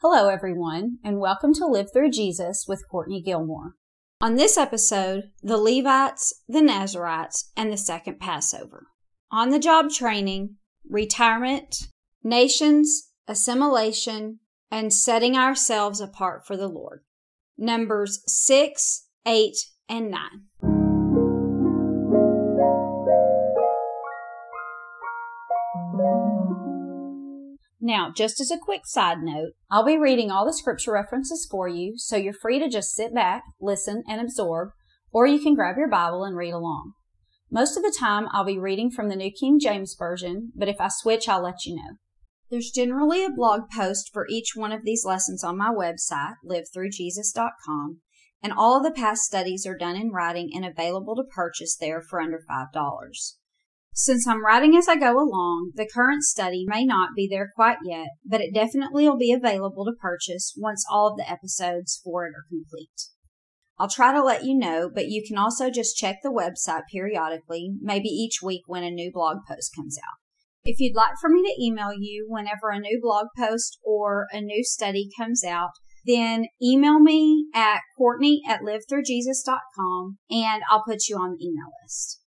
Hello, everyone, and welcome to Live Through Jesus with Courtney Gilmore. On this episode, the Levites, the Nazarites, and the second Passover. On the job training, retirement, nations, assimilation, and setting ourselves apart for the Lord. Numbers 6, 8, and 9. Now, just as a quick side note, I'll be reading all the scripture references for you, so you're free to just sit back, listen, and absorb, or you can grab your Bible and read along. Most of the time, I'll be reading from the New King James Version, but if I switch, I'll let you know. There's generally a blog post for each one of these lessons on my website, livethroughjesus.com, and all of the past studies are done in writing and available to purchase there for under $5. Since I'm writing as I go along, the current study may not be there quite yet, but it definitely will be available to purchase once all of the episodes for it are complete. I'll try to let you know, but you can also just check the website periodically, maybe each week when a new blog post comes out. If you'd like for me to email you whenever a new blog post or a new study comes out, then email me at Courtney at livethroughjesus.com and I'll put you on the email list.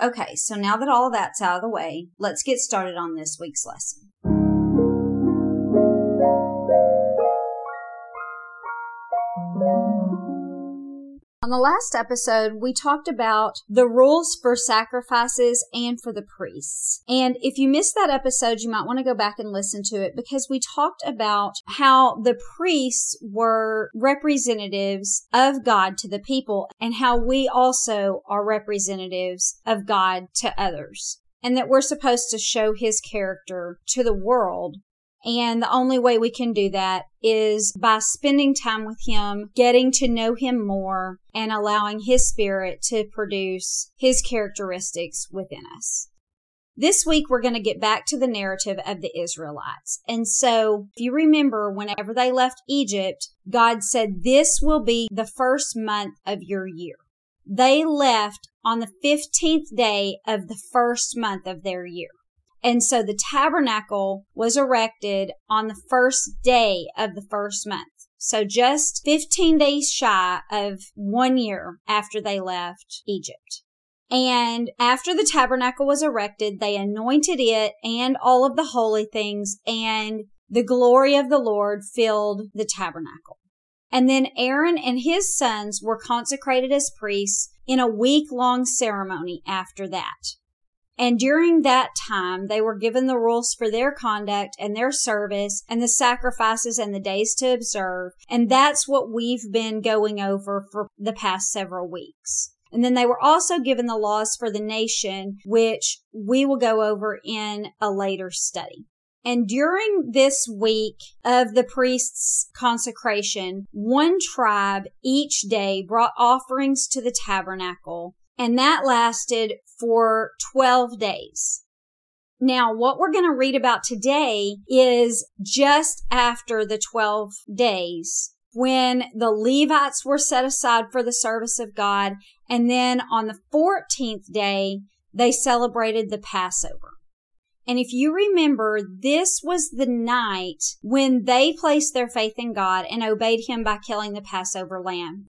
Okay, so now that all that's out of the way, let's get started on this week's lesson. On the last episode, we talked about the rules for sacrifices and for the priests. And if you missed that episode, you might want to go back and listen to it because we talked about how the priests were representatives of God to the people and how we also are representatives of God to others and that we're supposed to show his character to the world and the only way we can do that is by spending time with Him, getting to know Him more, and allowing His Spirit to produce His characteristics within us. This week, we're going to get back to the narrative of the Israelites. And so, if you remember, whenever they left Egypt, God said, This will be the first month of your year. They left on the 15th day of the first month of their year. And so the tabernacle was erected on the first day of the first month. So just 15 days shy of one year after they left Egypt. And after the tabernacle was erected, they anointed it and all of the holy things and the glory of the Lord filled the tabernacle. And then Aaron and his sons were consecrated as priests in a week long ceremony after that. And during that time, they were given the rules for their conduct and their service and the sacrifices and the days to observe. And that's what we've been going over for the past several weeks. And then they were also given the laws for the nation, which we will go over in a later study. And during this week of the priest's consecration, one tribe each day brought offerings to the tabernacle and that lasted for 12 days. Now, what we're going to read about today is just after the 12 days when the Levites were set aside for the service of God. And then on the 14th day, they celebrated the Passover. And if you remember, this was the night when they placed their faith in God and obeyed Him by killing the Passover lamb.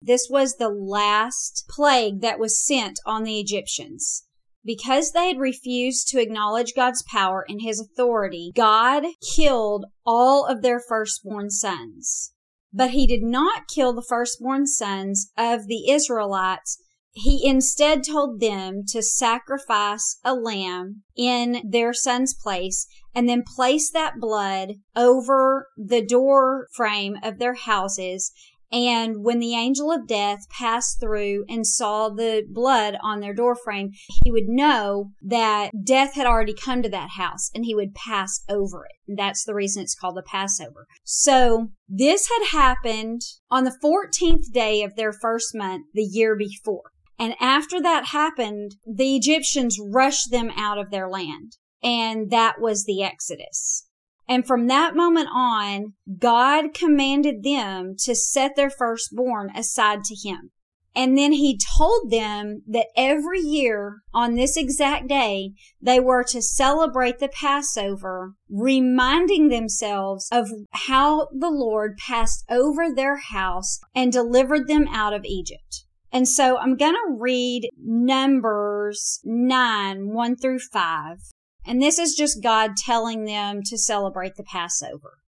This was the last plague that was sent on the Egyptians. Because they had refused to acknowledge God's power and his authority, God killed all of their firstborn sons. But he did not kill the firstborn sons of the Israelites. He instead told them to sacrifice a lamb in their son's place and then place that blood over the door frame of their houses and when the angel of death passed through and saw the blood on their doorframe, he would know that death had already come to that house and he would pass over it. And that's the reason it's called the Passover. So this had happened on the 14th day of their first month the year before. And after that happened, the Egyptians rushed them out of their land. And that was the Exodus. And from that moment on, God commanded them to set their firstborn aside to him. And then he told them that every year on this exact day, they were to celebrate the Passover, reminding themselves of how the Lord passed over their house and delivered them out of Egypt. And so I'm going to read Numbers 9, 1 through 5. And this is just God telling them to celebrate the Passover.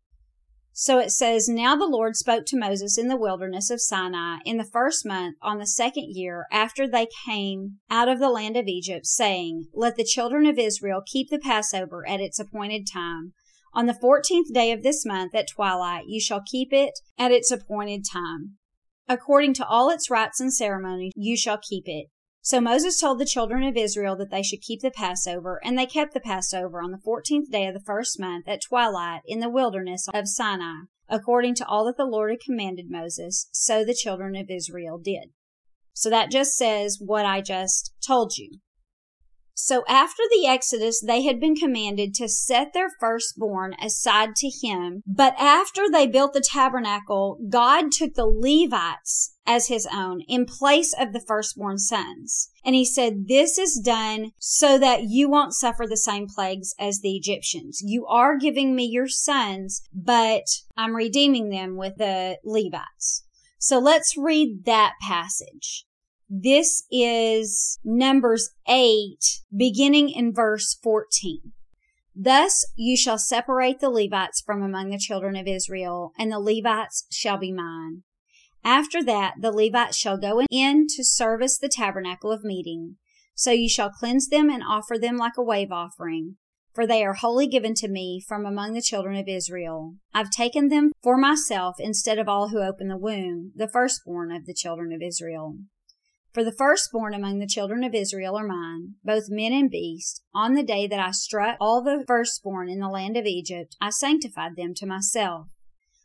So it says, Now the Lord spoke to Moses in the wilderness of Sinai in the first month on the second year after they came out of the land of Egypt, saying, Let the children of Israel keep the Passover at its appointed time. On the fourteenth day of this month at twilight, you shall keep it at its appointed time. According to all its rites and ceremonies, you shall keep it. So Moses told the children of Israel that they should keep the Passover, and they kept the Passover on the fourteenth day of the first month at twilight in the wilderness of Sinai, according to all that the Lord had commanded Moses. So the children of Israel did. So that just says what I just told you. So after the Exodus, they had been commanded to set their firstborn aside to him. But after they built the tabernacle, God took the Levites as his own in place of the firstborn sons. And he said, this is done so that you won't suffer the same plagues as the Egyptians. You are giving me your sons, but I'm redeeming them with the Levites. So let's read that passage. This is Numbers 8, beginning in verse 14. Thus you shall separate the Levites from among the children of Israel, and the Levites shall be mine. After that, the Levites shall go in to service the tabernacle of meeting. So you shall cleanse them and offer them like a wave offering for they are wholly given to me from among the children of Israel. I've taken them for myself instead of all who open the womb, the firstborn of the children of Israel. For the firstborn among the children of Israel are mine, both men and beast. On the day that I struck all the firstborn in the land of Egypt, I sanctified them to myself.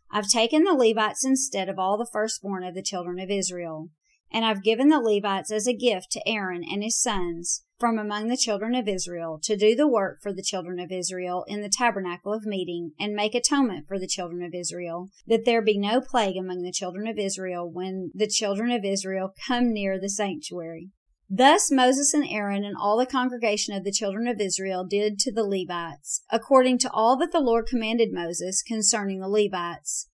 I've taken the Levites instead of all the firstborn of the children of Israel, and I've given the Levites as a gift to Aaron and his sons from among the children of Israel to do the work for the children of Israel in the tabernacle of meeting and make atonement for the children of Israel, that there be no plague among the children of Israel when the children of Israel come near the sanctuary. Thus Moses and Aaron and all the congregation of the children of Israel did to the Levites, according to all that the Lord commanded Moses concerning the Levites.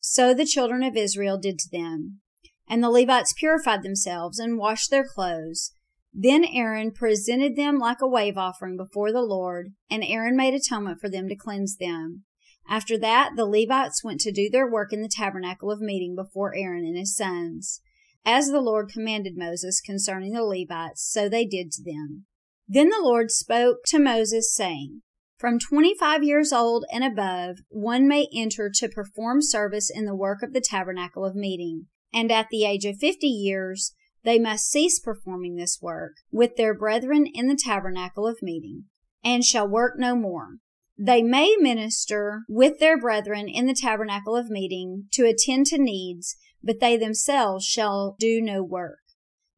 So the children of Israel did to them. And the Levites purified themselves and washed their clothes then Aaron presented them like a wave offering before the Lord, and Aaron made atonement for them to cleanse them. After that, the Levites went to do their work in the tabernacle of meeting before Aaron and his sons. As the Lord commanded Moses concerning the Levites, so they did to them. Then the Lord spoke to Moses, saying, From twenty five years old and above, one may enter to perform service in the work of the tabernacle of meeting, and at the age of fifty years, they must cease performing this work with their brethren in the tabernacle of meeting, and shall work no more. They may minister with their brethren in the tabernacle of meeting to attend to needs, but they themselves shall do no work.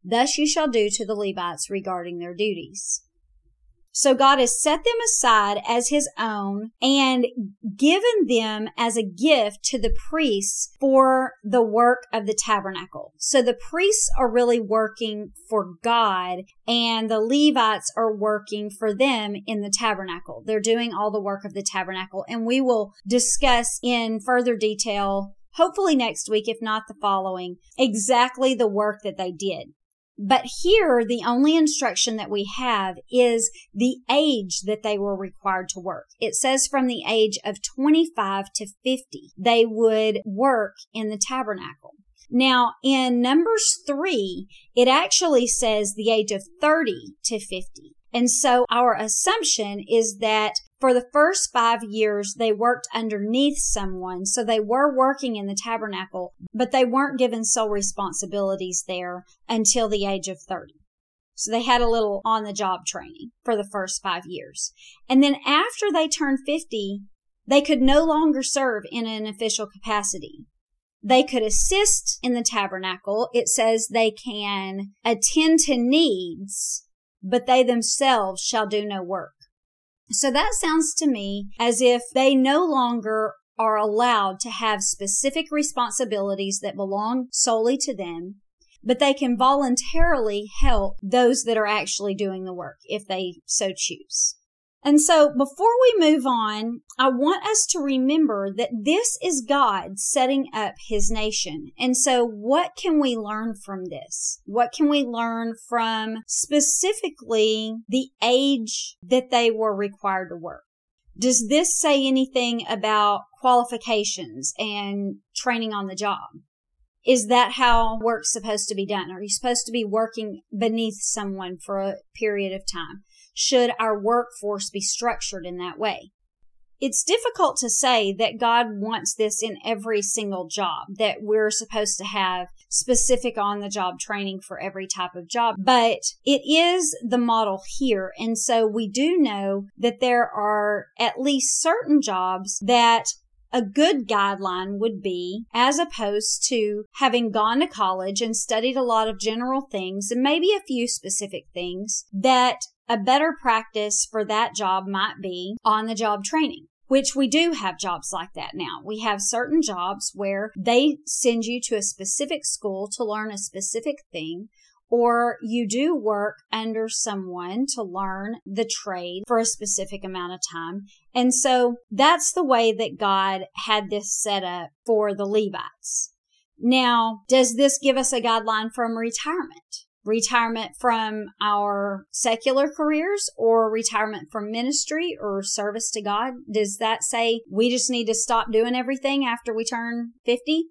Thus you shall do to the Levites regarding their duties. So God has set them aside as his own and given them as a gift to the priests for the work of the tabernacle. So the priests are really working for God and the Levites are working for them in the tabernacle. They're doing all the work of the tabernacle and we will discuss in further detail hopefully next week, if not the following, exactly the work that they did. But here, the only instruction that we have is the age that they were required to work. It says from the age of 25 to 50, they would work in the tabernacle. Now, in Numbers 3, it actually says the age of 30 to 50. And so our assumption is that for the first five years, they worked underneath someone. So they were working in the tabernacle, but they weren't given sole responsibilities there until the age of 30. So they had a little on the job training for the first five years. And then after they turned 50, they could no longer serve in an official capacity. They could assist in the tabernacle. It says they can attend to needs, but they themselves shall do no work. So that sounds to me as if they no longer are allowed to have specific responsibilities that belong solely to them. but they can voluntarily help those that are actually doing the work if they so choose. And so before we move on, I want us to remember that this is God setting up his nation. And so what can we learn from this? What can we learn from specifically the age that they were required to work? Does this say anything about qualifications and training on the job? Is that how work's supposed to be done? Are you supposed to be working beneath someone for a period of time? Should our workforce be structured in that way? It's difficult to say that God wants this in every single job, that we're supposed to have specific on the job training for every type of job, but it is the model here. And so we do know that there are at least certain jobs that a good guideline would be as opposed to having gone to college and studied a lot of general things and maybe a few specific things that a better practice for that job might be on the job training which we do have jobs like that now. We have certain jobs where they send you to a specific school to learn a specific thing or you do work under someone to learn the trade for a specific amount of time. And so that's the way that God had this set up for the Levites. Now, does this give us a guideline from retirement? Retirement from our secular careers or retirement from ministry or service to God? Does that say we just need to stop doing everything after we turn 50?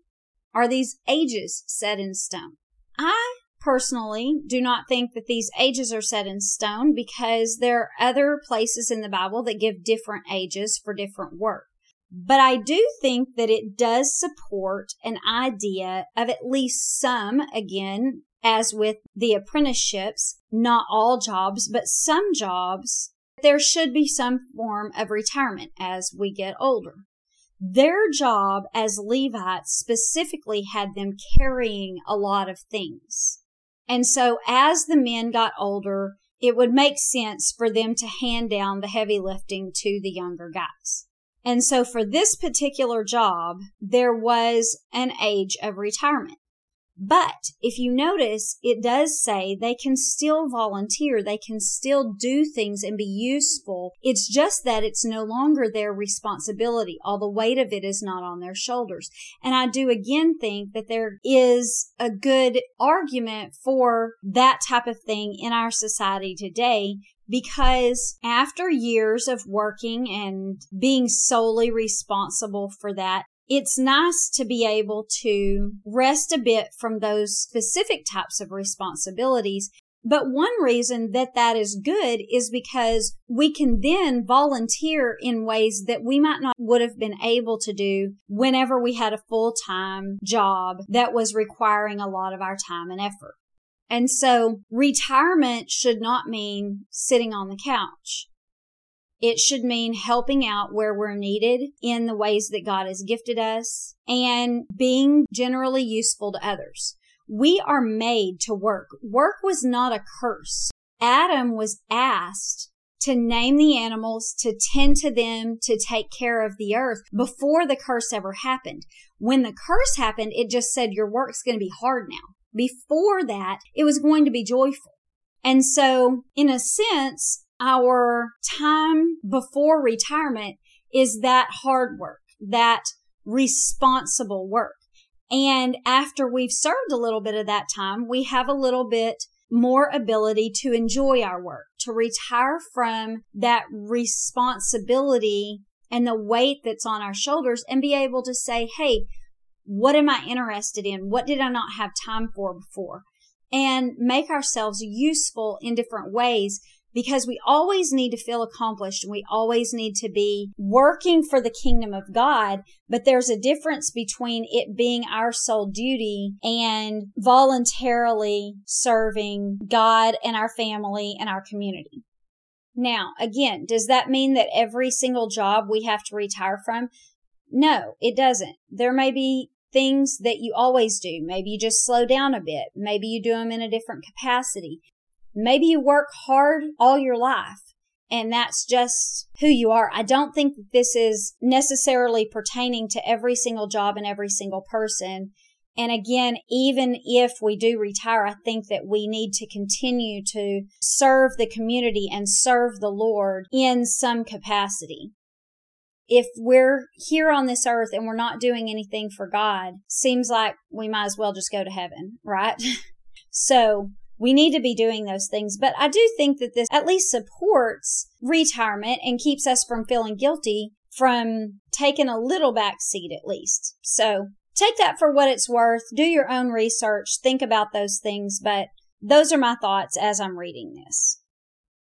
Are these ages set in stone? I personally do not think that these ages are set in stone because there are other places in the Bible that give different ages for different work. But I do think that it does support an idea of at least some, again, as with the apprenticeships, not all jobs, but some jobs, there should be some form of retirement as we get older. Their job as Levites specifically had them carrying a lot of things. And so as the men got older, it would make sense for them to hand down the heavy lifting to the younger guys. And so for this particular job, there was an age of retirement. But if you notice, it does say they can still volunteer. They can still do things and be useful. It's just that it's no longer their responsibility. All the weight of it is not on their shoulders. And I do again think that there is a good argument for that type of thing in our society today because after years of working and being solely responsible for that, it's nice to be able to rest a bit from those specific types of responsibilities. But one reason that that is good is because we can then volunteer in ways that we might not would have been able to do whenever we had a full time job that was requiring a lot of our time and effort. And so retirement should not mean sitting on the couch. It should mean helping out where we're needed in the ways that God has gifted us and being generally useful to others. We are made to work. Work was not a curse. Adam was asked to name the animals, to tend to them, to take care of the earth before the curse ever happened. When the curse happened, it just said your work's going to be hard now. Before that, it was going to be joyful. And so, in a sense, our time before retirement is that hard work, that responsible work. And after we've served a little bit of that time, we have a little bit more ability to enjoy our work, to retire from that responsibility and the weight that's on our shoulders and be able to say, Hey, what am I interested in? What did I not have time for before? And make ourselves useful in different ways because we always need to feel accomplished and we always need to be working for the kingdom of God. But there's a difference between it being our sole duty and voluntarily serving God and our family and our community. Now, again, does that mean that every single job we have to retire from? No, it doesn't. There may be things that you always do. Maybe you just slow down a bit. Maybe you do them in a different capacity. Maybe you work hard all your life and that's just who you are. I don't think this is necessarily pertaining to every single job and every single person. And again, even if we do retire, I think that we need to continue to serve the community and serve the Lord in some capacity. If we're here on this earth and we're not doing anything for God, seems like we might as well just go to heaven, right? so we need to be doing those things. But I do think that this at least supports retirement and keeps us from feeling guilty from taking a little back seat at least. So take that for what it's worth. Do your own research. Think about those things. But those are my thoughts as I'm reading this.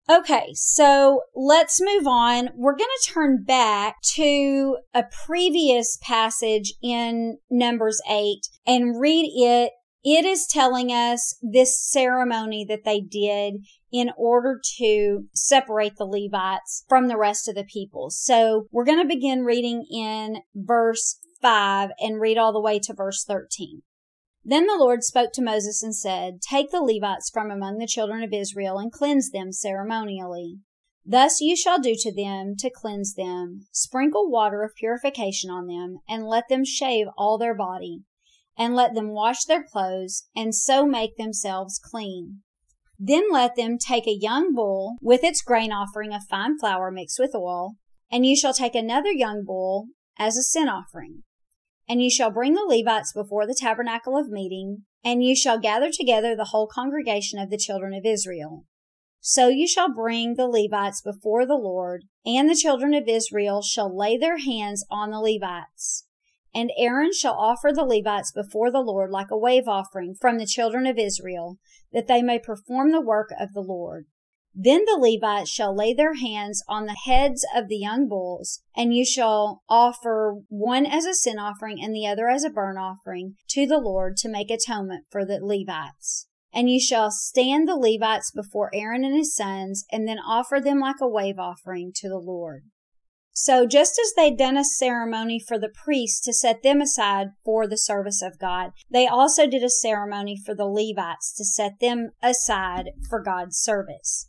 Okay, so let's move on. We're going to turn back to a previous passage in Numbers 8 and read it it is telling us this ceremony that they did in order to separate the Levites from the rest of the people. So we're going to begin reading in verse 5 and read all the way to verse 13. Then the Lord spoke to Moses and said, Take the Levites from among the children of Israel and cleanse them ceremonially. Thus you shall do to them to cleanse them. Sprinkle water of purification on them, and let them shave all their body and let them wash their clothes, and so make themselves clean. Then let them take a young bull with its grain offering of fine flour mixed with oil, and you shall take another young bull as a sin offering. And you shall bring the Levites before the tabernacle of meeting, and you shall gather together the whole congregation of the children of Israel. So you shall bring the Levites before the Lord, and the children of Israel shall lay their hands on the Levites. And Aaron shall offer the Levites before the Lord like a wave offering from the children of Israel, that they may perform the work of the Lord. Then the Levites shall lay their hands on the heads of the young bulls, and you shall offer one as a sin offering and the other as a burnt offering to the Lord to make atonement for the Levites. And you shall stand the Levites before Aaron and his sons, and then offer them like a wave offering to the Lord. So just as they'd done a ceremony for the priests to set them aside for the service of God, they also did a ceremony for the Levites to set them aside for God's service.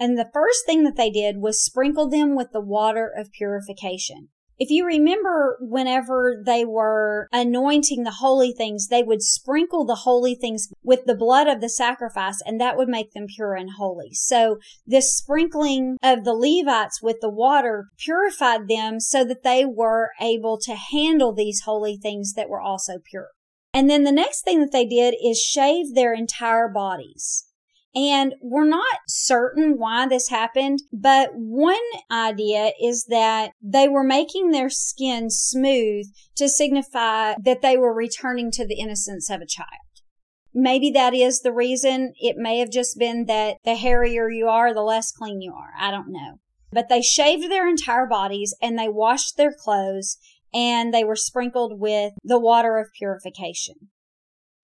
And the first thing that they did was sprinkle them with the water of purification. If you remember, whenever they were anointing the holy things, they would sprinkle the holy things with the blood of the sacrifice, and that would make them pure and holy. So this sprinkling of the Levites with the water purified them so that they were able to handle these holy things that were also pure. And then the next thing that they did is shave their entire bodies. And we're not certain why this happened, but one idea is that they were making their skin smooth to signify that they were returning to the innocence of a child. Maybe that is the reason. It may have just been that the hairier you are, the less clean you are. I don't know. But they shaved their entire bodies and they washed their clothes and they were sprinkled with the water of purification.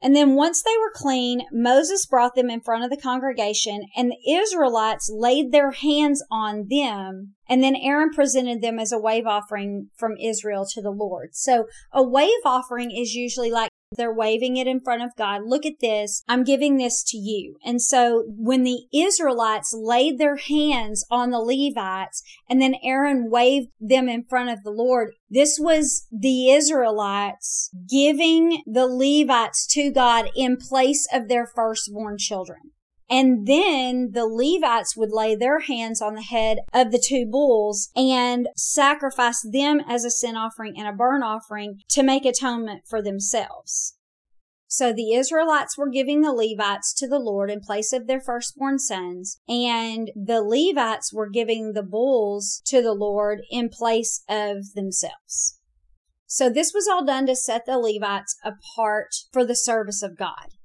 And then once they were clean, Moses brought them in front of the congregation and the Israelites laid their hands on them. And then Aaron presented them as a wave offering from Israel to the Lord. So a wave offering is usually like they're waving it in front of God. Look at this. I'm giving this to you. And so when the Israelites laid their hands on the Levites and then Aaron waved them in front of the Lord, this was the Israelites giving the Levites to God in place of their firstborn children. And then the Levites would lay their hands on the head of the two bulls and sacrifice them as a sin offering and a burnt offering to make atonement for themselves. So the Israelites were giving the Levites to the Lord in place of their firstborn sons, and the Levites were giving the bulls to the Lord in place of themselves. So this was all done to set the Levites apart for the service of God.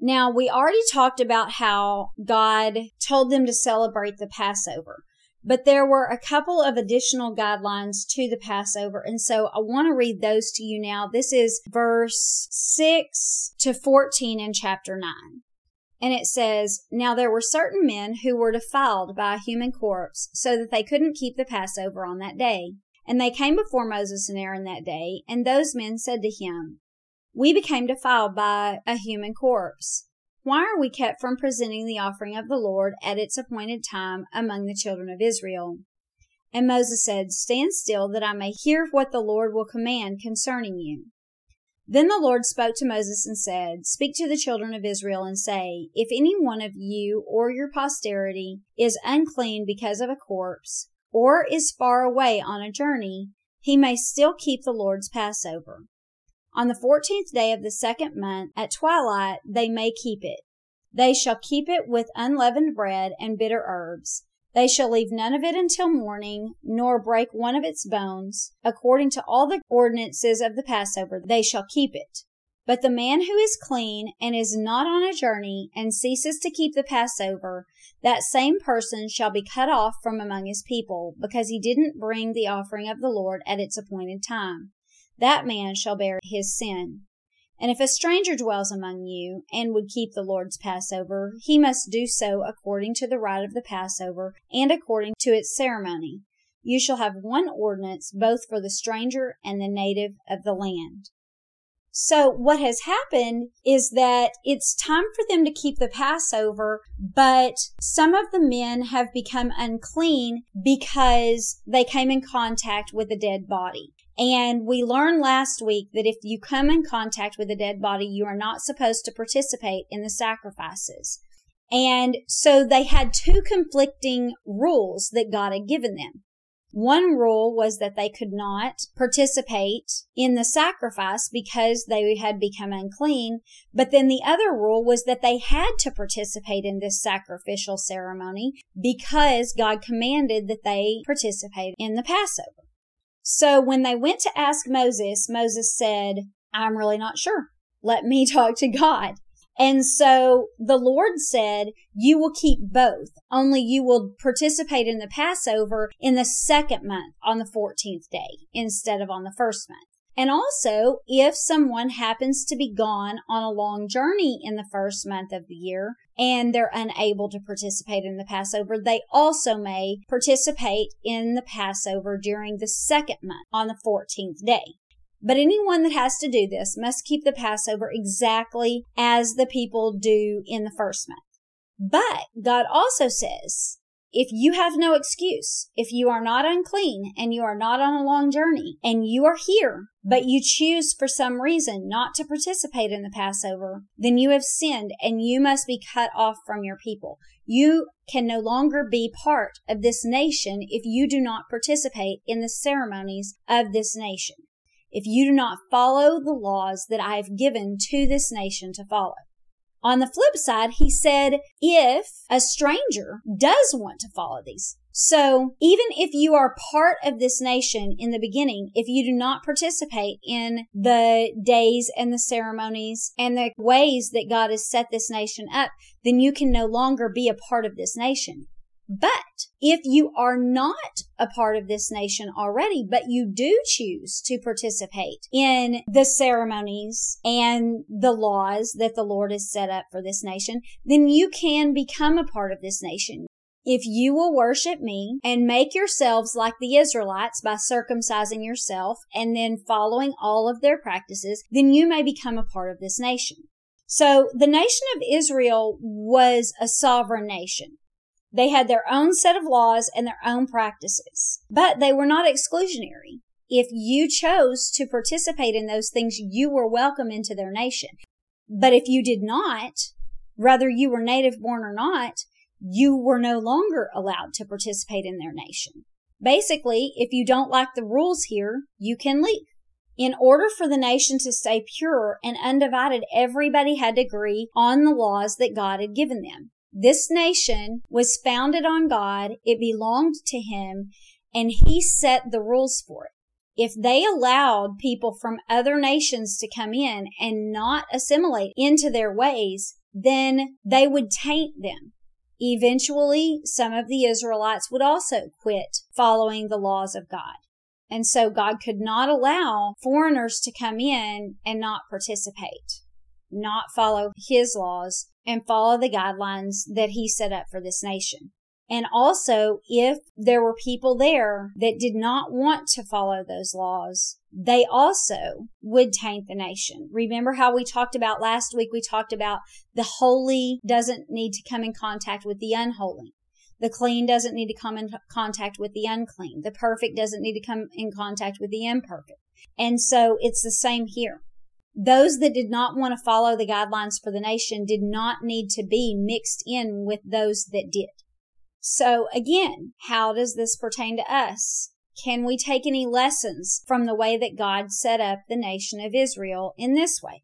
Now, we already talked about how God told them to celebrate the Passover, but there were a couple of additional guidelines to the Passover. And so I want to read those to you now. This is verse 6 to 14 in chapter 9. And it says, Now there were certain men who were defiled by a human corpse, so that they couldn't keep the Passover on that day. And they came before Moses and Aaron that day, and those men said to him, we became defiled by a human corpse. Why are we kept from presenting the offering of the Lord at its appointed time among the children of Israel? And Moses said, Stand still that I may hear what the Lord will command concerning you. Then the Lord spoke to Moses and said, Speak to the children of Israel and say, If any one of you or your posterity is unclean because of a corpse, or is far away on a journey, he may still keep the Lord's Passover. On the fourteenth day of the second month, at twilight, they may keep it. They shall keep it with unleavened bread and bitter herbs. They shall leave none of it until morning, nor break one of its bones. According to all the ordinances of the Passover, they shall keep it. But the man who is clean and is not on a journey and ceases to keep the Passover, that same person shall be cut off from among his people, because he didn't bring the offering of the Lord at its appointed time. That man shall bear his sin. And if a stranger dwells among you and would keep the Lord's Passover, he must do so according to the rite of the Passover and according to its ceremony. You shall have one ordinance both for the stranger and the native of the land. So what has happened is that it's time for them to keep the Passover, but some of the men have become unclean because they came in contact with a dead body. And we learned last week that if you come in contact with a dead body, you are not supposed to participate in the sacrifices. And so they had two conflicting rules that God had given them. One rule was that they could not participate in the sacrifice because they had become unclean. But then the other rule was that they had to participate in this sacrificial ceremony because God commanded that they participate in the Passover. So when they went to ask Moses, Moses said, I'm really not sure. Let me talk to God. And so the Lord said, you will keep both, only you will participate in the Passover in the second month on the 14th day instead of on the first month. And also, if someone happens to be gone on a long journey in the first month of the year and they're unable to participate in the Passover, they also may participate in the Passover during the second month on the 14th day. But anyone that has to do this must keep the Passover exactly as the people do in the first month. But God also says if you have no excuse, if you are not unclean and you are not on a long journey and you are here, but you choose for some reason not to participate in the Passover, then you have sinned and you must be cut off from your people. You can no longer be part of this nation if you do not participate in the ceremonies of this nation. If you do not follow the laws that I have given to this nation to follow. On the flip side, he said, if a stranger does want to follow these, so even if you are part of this nation in the beginning, if you do not participate in the days and the ceremonies and the ways that God has set this nation up, then you can no longer be a part of this nation. But if you are not a part of this nation already, but you do choose to participate in the ceremonies and the laws that the Lord has set up for this nation, then you can become a part of this nation. If you will worship me and make yourselves like the Israelites by circumcising yourself and then following all of their practices, then you may become a part of this nation. So the nation of Israel was a sovereign nation. They had their own set of laws and their own practices, but they were not exclusionary. If you chose to participate in those things, you were welcome into their nation. But if you did not, whether you were native born or not, you were no longer allowed to participate in their nation. Basically, if you don't like the rules here, you can leave. In order for the nation to stay pure and undivided, everybody had to agree on the laws that God had given them. This nation was founded on God. It belonged to him and he set the rules for it. If they allowed people from other nations to come in and not assimilate into their ways, then they would taint them. Eventually, some of the Israelites would also quit following the laws of God. And so God could not allow foreigners to come in and not participate, not follow his laws and follow the guidelines that he set up for this nation. And also, if there were people there that did not want to follow those laws, they also would taint the nation. Remember how we talked about last week? We talked about the holy doesn't need to come in contact with the unholy. The clean doesn't need to come in contact with the unclean. The perfect doesn't need to come in contact with the imperfect. And so it's the same here those that did not want to follow the guidelines for the nation did not need to be mixed in with those that did. So again, how does this pertain to us? Can we take any lessons from the way that God set up the nation of Israel in this way?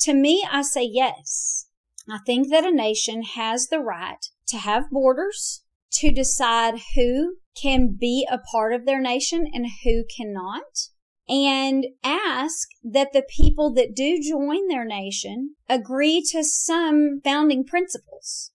To me, I say yes. I think that a nation has the right to have borders, to decide who can be a part of their nation and who cannot, and ask that the people that do join their nation agree to some founding principles.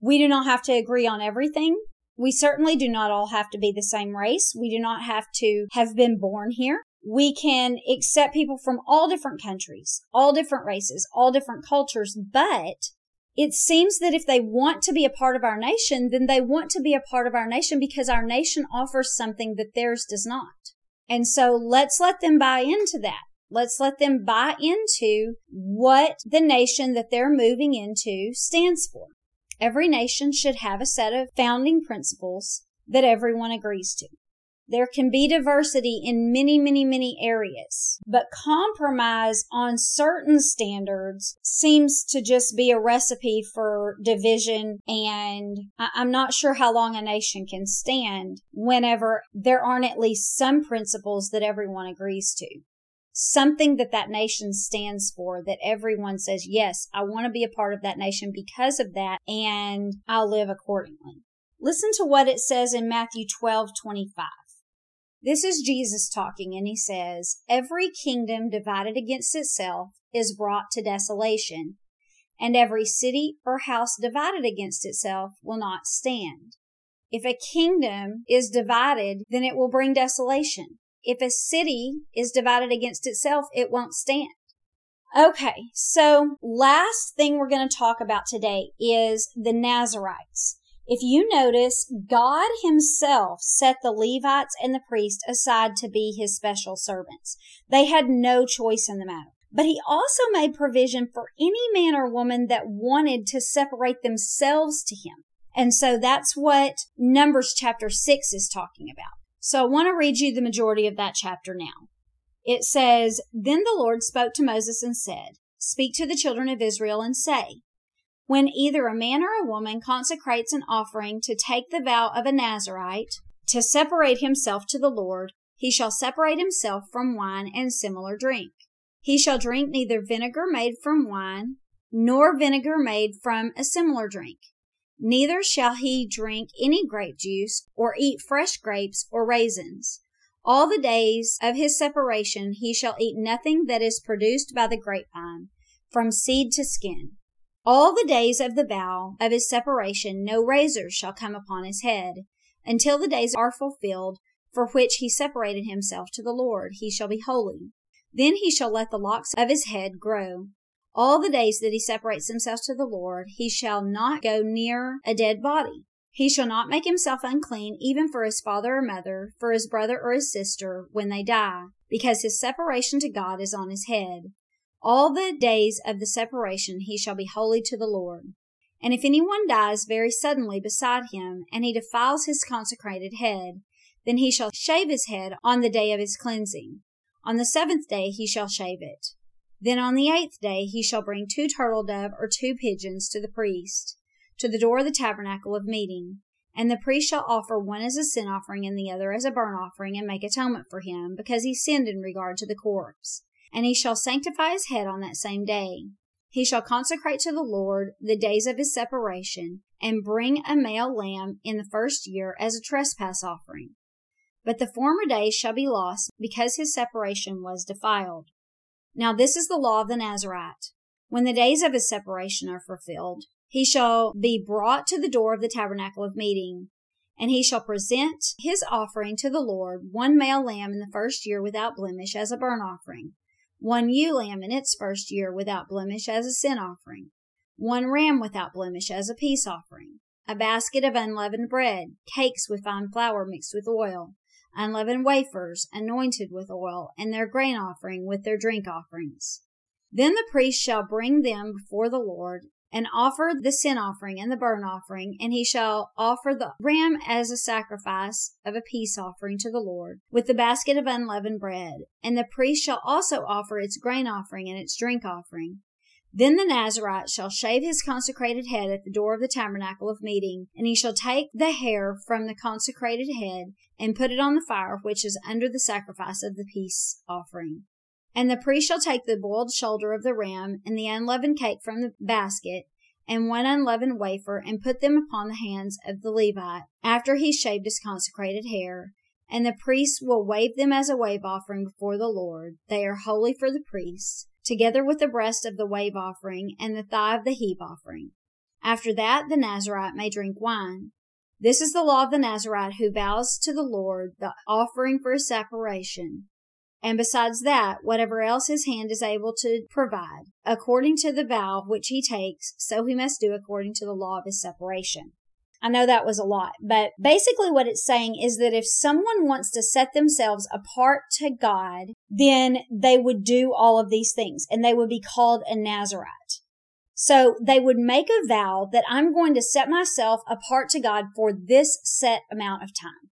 We do not have to agree on everything. We certainly do not all have to be the same race. We do not have to have been born here. We can accept people from all different countries, all different races, all different cultures, but it seems that if they want to be a part of our nation, then they want to be a part of our nation because our nation offers something that theirs does not. And so let's let them buy into that. Let's let them buy into what the nation that they're moving into stands for. Every nation should have a set of founding principles that everyone agrees to. There can be diversity in many, many, many areas, but compromise on certain standards seems to just be a recipe for division. And I'm not sure how long a nation can stand whenever there aren't at least some principles that everyone agrees to. Something that that nation stands for that everyone says, yes, I want to be a part of that nation because of that and I'll live accordingly. Listen to what it says in Matthew 12, 25. This is Jesus talking, and he says, Every kingdom divided against itself is brought to desolation, and every city or house divided against itself will not stand. If a kingdom is divided, then it will bring desolation. If a city is divided against itself, it won't stand. Okay, so last thing we're going to talk about today is the Nazarites. If you notice, God himself set the Levites and the priests aside to be his special servants. They had no choice in the matter. But he also made provision for any man or woman that wanted to separate themselves to him. And so that's what Numbers chapter 6 is talking about. So I want to read you the majority of that chapter now. It says, Then the Lord spoke to Moses and said, Speak to the children of Israel and say, when either a man or a woman consecrates an offering to take the vow of a Nazarite, to separate himself to the Lord, he shall separate himself from wine and similar drink. He shall drink neither vinegar made from wine, nor vinegar made from a similar drink. Neither shall he drink any grape juice, or eat fresh grapes or raisins. All the days of his separation he shall eat nothing that is produced by the grapevine, from seed to skin. All the days of the vow of his separation no razor shall come upon his head, until the days are fulfilled for which he separated himself to the Lord. He shall be holy. Then he shall let the locks of his head grow. All the days that he separates himself to the Lord, he shall not go near a dead body. He shall not make himself unclean even for his father or mother, for his brother or his sister when they die, because his separation to God is on his head. All the days of the separation he shall be holy to the Lord. And if any one dies very suddenly beside him, and he defiles his consecrated head, then he shall shave his head on the day of his cleansing. On the seventh day he shall shave it. Then on the eighth day he shall bring two turtle dove or two pigeons to the priest, to the door of the tabernacle of meeting. And the priest shall offer one as a sin offering and the other as a burnt offering, and make atonement for him, because he sinned in regard to the corpse and he shall sanctify his head on that same day. He shall consecrate to the Lord the days of his separation, and bring a male lamb in the first year as a trespass offering. But the former days shall be lost because his separation was defiled. Now this is the law of the Nazarite. When the days of his separation are fulfilled, he shall be brought to the door of the tabernacle of meeting, and he shall present his offering to the Lord, one male lamb in the first year without blemish as a burnt offering one ewe lamb in its first year without blemish as a sin offering, one ram without blemish as a peace offering, a basket of unleavened bread, cakes with fine flour mixed with oil, unleavened wafers anointed with oil, and their grain offering with their drink offerings. Then the priest shall bring them before the Lord, and offer the sin offering and the burnt offering, and he shall offer the ram as a sacrifice of a peace offering to the Lord, with the basket of unleavened bread. And the priest shall also offer its grain offering and its drink offering. Then the Nazarite shall shave his consecrated head at the door of the tabernacle of meeting, and he shall take the hair from the consecrated head and put it on the fire which is under the sacrifice of the peace offering. And the priest shall take the boiled shoulder of the ram and the unleavened cake from the basket and one unleavened wafer and put them upon the hands of the Levite after he shaved his consecrated hair. And the priest will wave them as a wave offering before the Lord. They are holy for the priest, together with the breast of the wave offering and the thigh of the heave offering. After that, the Nazarite may drink wine. This is the law of the Nazarite who vows to the Lord the offering for his separation and besides that, whatever else his hand is able to provide, according to the vow which he takes, so he must do according to the law of his separation. I know that was a lot, but basically what it's saying is that if someone wants to set themselves apart to God, then they would do all of these things and they would be called a Nazarite. So they would make a vow that I'm going to set myself apart to God for this set amount of time.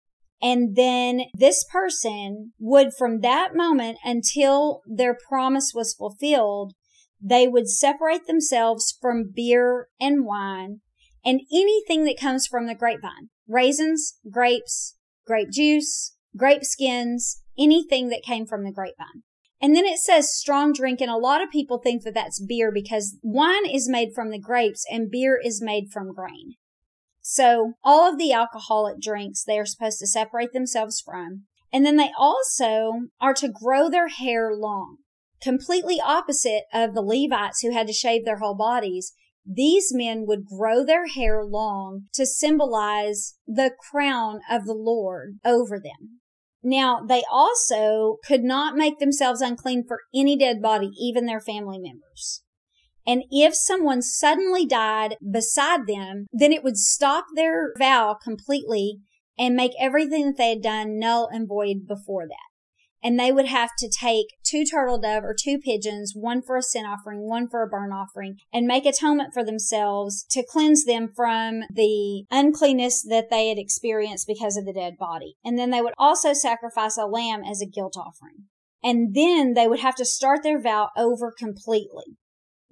And then this person would, from that moment until their promise was fulfilled, they would separate themselves from beer and wine and anything that comes from the grapevine raisins, grapes, grape juice, grape skins, anything that came from the grapevine. And then it says strong drink, and a lot of people think that that's beer because wine is made from the grapes and beer is made from grain. So all of the alcoholic drinks they are supposed to separate themselves from. And then they also are to grow their hair long. Completely opposite of the Levites who had to shave their whole bodies. These men would grow their hair long to symbolize the crown of the Lord over them. Now, they also could not make themselves unclean for any dead body, even their family members. And if someone suddenly died beside them, then it would stop their vow completely and make everything that they had done null and void before that. And they would have to take two turtle dove or two pigeons, one for a sin offering, one for a burnt offering, and make atonement for themselves to cleanse them from the uncleanness that they had experienced because of the dead body. And then they would also sacrifice a lamb as a guilt offering. And then they would have to start their vow over completely.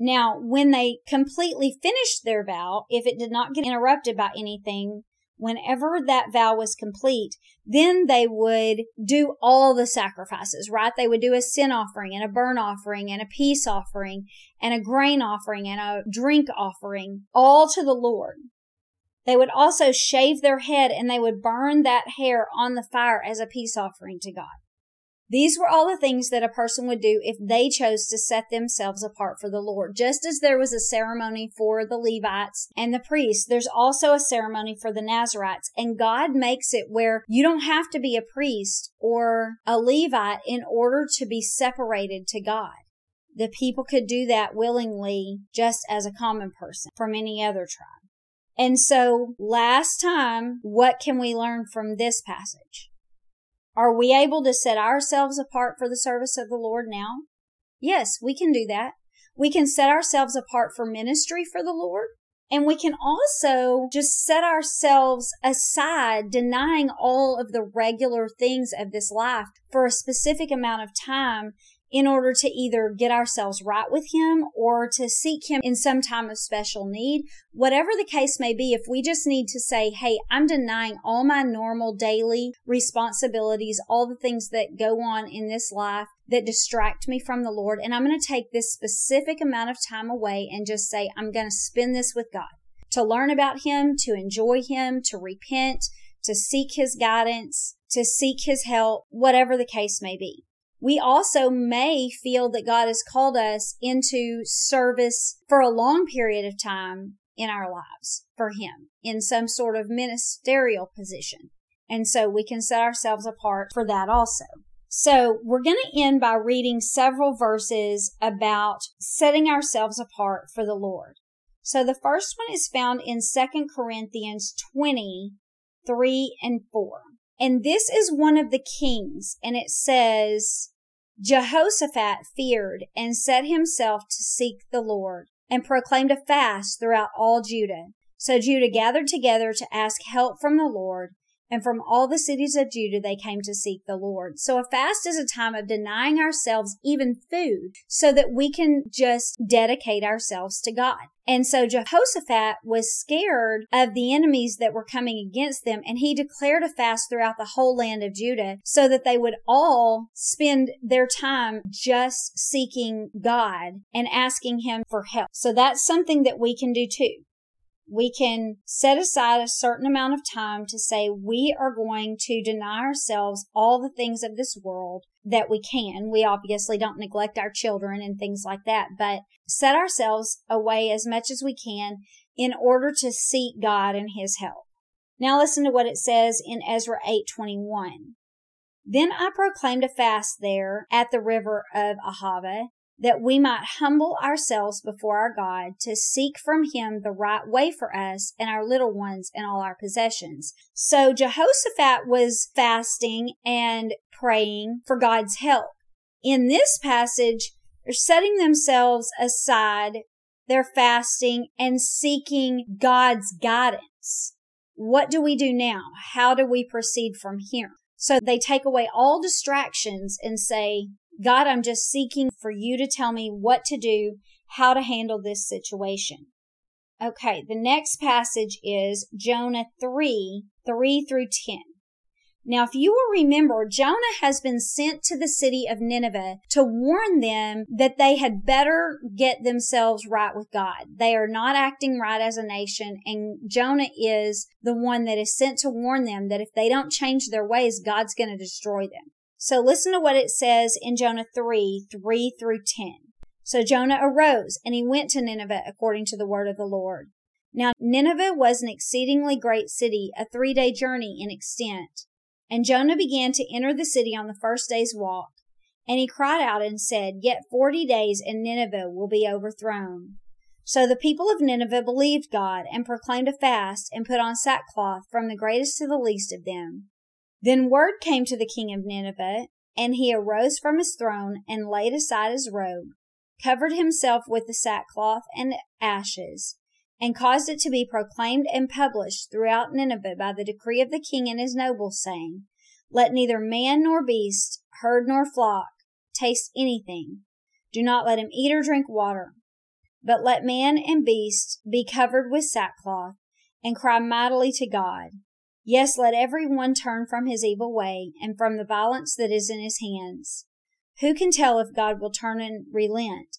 Now, when they completely finished their vow, if it did not get interrupted by anything, whenever that vow was complete, then they would do all the sacrifices, right? They would do a sin offering and a burn offering and a peace offering and a grain offering and a drink offering, all to the Lord. They would also shave their head and they would burn that hair on the fire as a peace offering to God. These were all the things that a person would do if they chose to set themselves apart for the Lord. Just as there was a ceremony for the Levites and the priests, there's also a ceremony for the Nazarites. And God makes it where you don't have to be a priest or a Levite in order to be separated to God. The people could do that willingly just as a common person from any other tribe. And so last time, what can we learn from this passage? Are we able to set ourselves apart for the service of the Lord now? Yes, we can do that. We can set ourselves apart for ministry for the Lord. And we can also just set ourselves aside, denying all of the regular things of this life for a specific amount of time in order to either get ourselves right with Him or to seek Him in some time of special need. Whatever the case may be, if we just need to say, Hey, I'm denying all my normal daily responsibilities, all the things that go on in this life that distract me from the Lord. And I'm going to take this specific amount of time away and just say, I'm going to spend this with God to learn about Him, to enjoy Him, to repent, to seek His guidance, to seek His help, whatever the case may be we also may feel that God has called us into service for a long period of time in our lives for Him in some sort of ministerial position. And so we can set ourselves apart for that also. So we're going to end by reading several verses about setting ourselves apart for the Lord. So the first one is found in 2 Corinthians 20, 3 and 4. And this is one of the kings, and it says, Jehoshaphat feared and set himself to seek the Lord. and proclaimed a fast throughout all Judah. So Judah gathered together to ask help from the Lord, and from all the cities of Judah they came to seek the Lord. So a fast is a time of denying ourselves even food so that we can just dedicate ourselves to God. And so Jehoshaphat was scared of the enemies that were coming against them and he declared a fast throughout the whole land of Judah so that they would all spend their time just seeking God and asking him for help. So that's something that we can do too we can set aside a certain amount of time to say we are going to deny ourselves all the things of this world that we can. We obviously don't neglect our children and things like that, but set ourselves away as much as we can in order to seek God and his help. Now listen to what it says in Ezra 8:21. Then I proclaimed a fast there at the river of Ahava that we might humble ourselves before our God to seek from him the right way for us and our little ones and all our possessions. So Jehoshaphat was fasting and praying for God's help. In this passage, they're setting themselves aside. They're fasting and seeking God's guidance. What do we do now? How do we proceed from here? So they take away all distractions and say, God, I'm just seeking for you to tell me what to do, how to handle this situation. Okay, the next passage is Jonah 3, 3 through 10. Now, if you will remember, Jonah has been sent to the city of Nineveh to warn them that they had better get themselves right with God. They are not acting right as a nation, and Jonah is the one that is sent to warn them that if they don't change their ways, God's going to destroy them. So listen to what it says in Jonah 3, 3 through 10. So Jonah arose and he went to Nineveh according to the word of the Lord. Now Nineveh was an exceedingly great city, a three day journey in extent. And Jonah began to enter the city on the first day's walk. And he cried out and said, Yet forty days and Nineveh will be overthrown. So the people of Nineveh believed God and proclaimed a fast and put on sackcloth from the greatest to the least of them. Then word came to the king of Nineveh, and he arose from his throne and laid aside his robe, covered himself with the sackcloth and ashes, and caused it to be proclaimed and published throughout Nineveh by the decree of the king and his nobles, saying, Let neither man nor beast, herd nor flock, taste anything. Do not let him eat or drink water. But let man and beast be covered with sackcloth, and cry mightily to God. Yes, let every one turn from his evil way and from the violence that is in his hands. Who can tell if God will turn and relent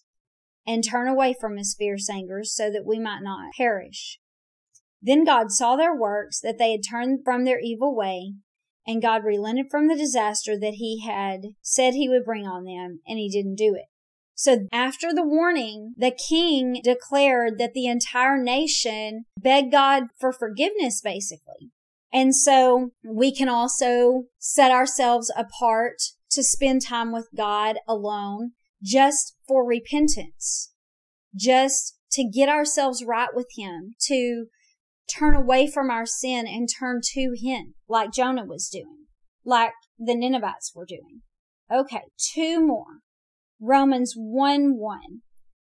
and turn away from his fierce anger so that we might not perish? Then God saw their works, that they had turned from their evil way, and God relented from the disaster that he had said he would bring on them, and he didn't do it. So after the warning, the king declared that the entire nation begged God for forgiveness, basically. And so we can also set ourselves apart to spend time with God alone just for repentance, just to get ourselves right with Him, to turn away from our sin and turn to Him, like Jonah was doing, like the Ninevites were doing. Okay, two more. Romans 1 1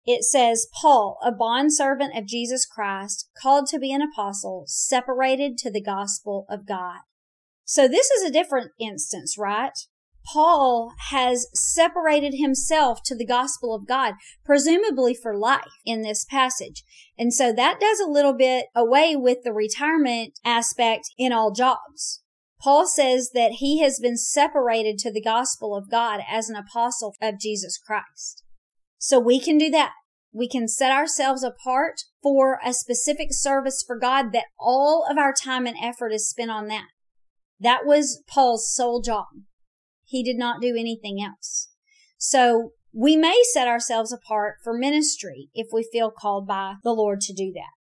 it says, Paul, a bondservant of Jesus Christ, called to be an apostle, separated to the gospel of God. So this is a different instance, right? Paul has separated himself to the gospel of God, presumably for life in this passage. And so that does a little bit away with the retirement aspect in all jobs. Paul says that he has been separated to the gospel of God as an apostle of Jesus Christ. So we can do that. We can set ourselves apart for a specific service for God that all of our time and effort is spent on that. That was Paul's sole job. He did not do anything else. So we may set ourselves apart for ministry if we feel called by the Lord to do that.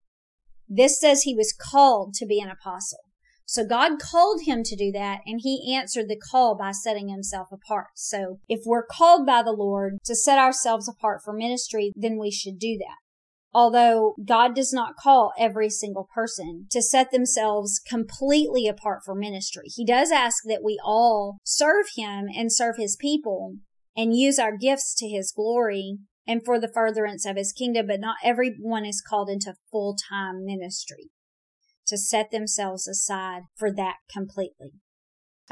This says he was called to be an apostle. So God called him to do that and he answered the call by setting himself apart. So if we're called by the Lord to set ourselves apart for ministry, then we should do that. Although God does not call every single person to set themselves completely apart for ministry, He does ask that we all serve Him and serve His people and use our gifts to His glory and for the furtherance of his kingdom, but not everyone is called into full time ministry to set themselves aside for that completely.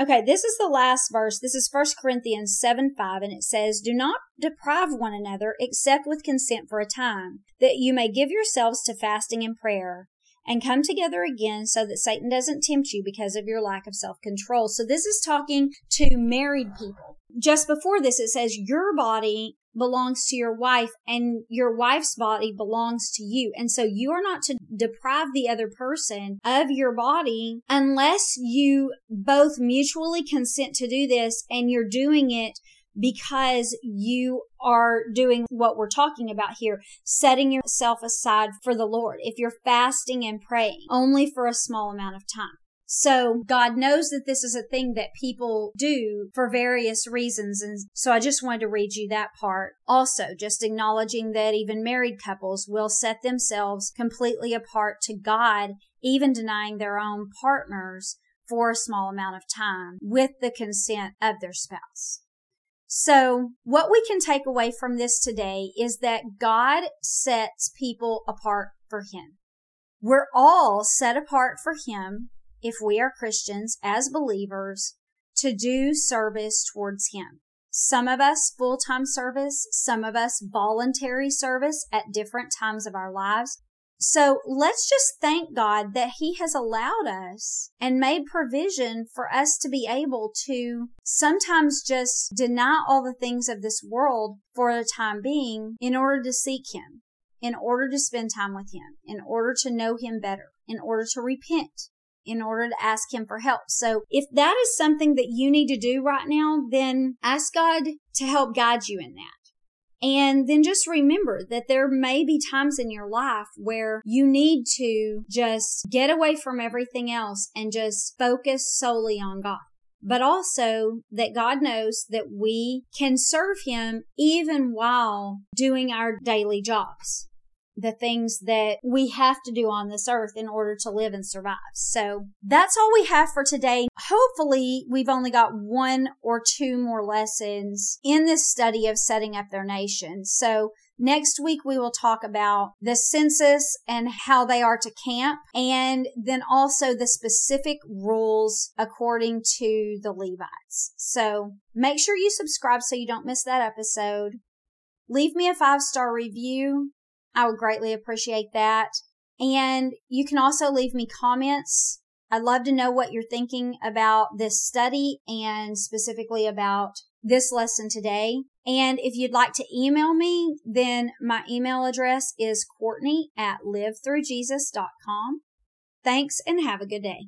Okay, this is the last verse. This is 1 Corinthians 7 5, and it says, Do not deprive one another except with consent for a time, that you may give yourselves to fasting and prayer, and come together again so that Satan doesn't tempt you because of your lack of self control. So this is talking to married people. Just before this, it says, Your body belongs to your wife and your wife's body belongs to you. And so you are not to deprive the other person of your body unless you both mutually consent to do this and you're doing it because you are doing what we're talking about here, setting yourself aside for the Lord. If you're fasting and praying only for a small amount of time. So God knows that this is a thing that people do for various reasons. And so I just wanted to read you that part. Also, just acknowledging that even married couples will set themselves completely apart to God, even denying their own partners for a small amount of time with the consent of their spouse. So what we can take away from this today is that God sets people apart for Him. We're all set apart for Him if we are Christians as believers to do service towards Him. Some of us full time service, some of us voluntary service at different times of our lives. So let's just thank God that He has allowed us and made provision for us to be able to sometimes just deny all the things of this world for the time being in order to seek Him, in order to spend time with Him, in order to know Him better, in order to repent, in order to ask him for help. So if that is something that you need to do right now, then ask God to help guide you in that. And then just remember that there may be times in your life where you need to just get away from everything else and just focus solely on God. But also that God knows that we can serve Him even while doing our daily jobs the things that we have to do on this earth in order to live and survive. So that's all we have for today. Hopefully we've only got one or two more lessons in this study of setting up their nation. So Next week, we will talk about the census and how they are to camp, and then also the specific rules according to the Levites. So make sure you subscribe so you don't miss that episode. Leave me a five star review I would greatly appreciate that. And you can also leave me comments. I'd love to know what you're thinking about this study and specifically about this lesson today. And if you'd like to email me, then my email address is Courtney at livethroughjesus.com. Thanks and have a good day.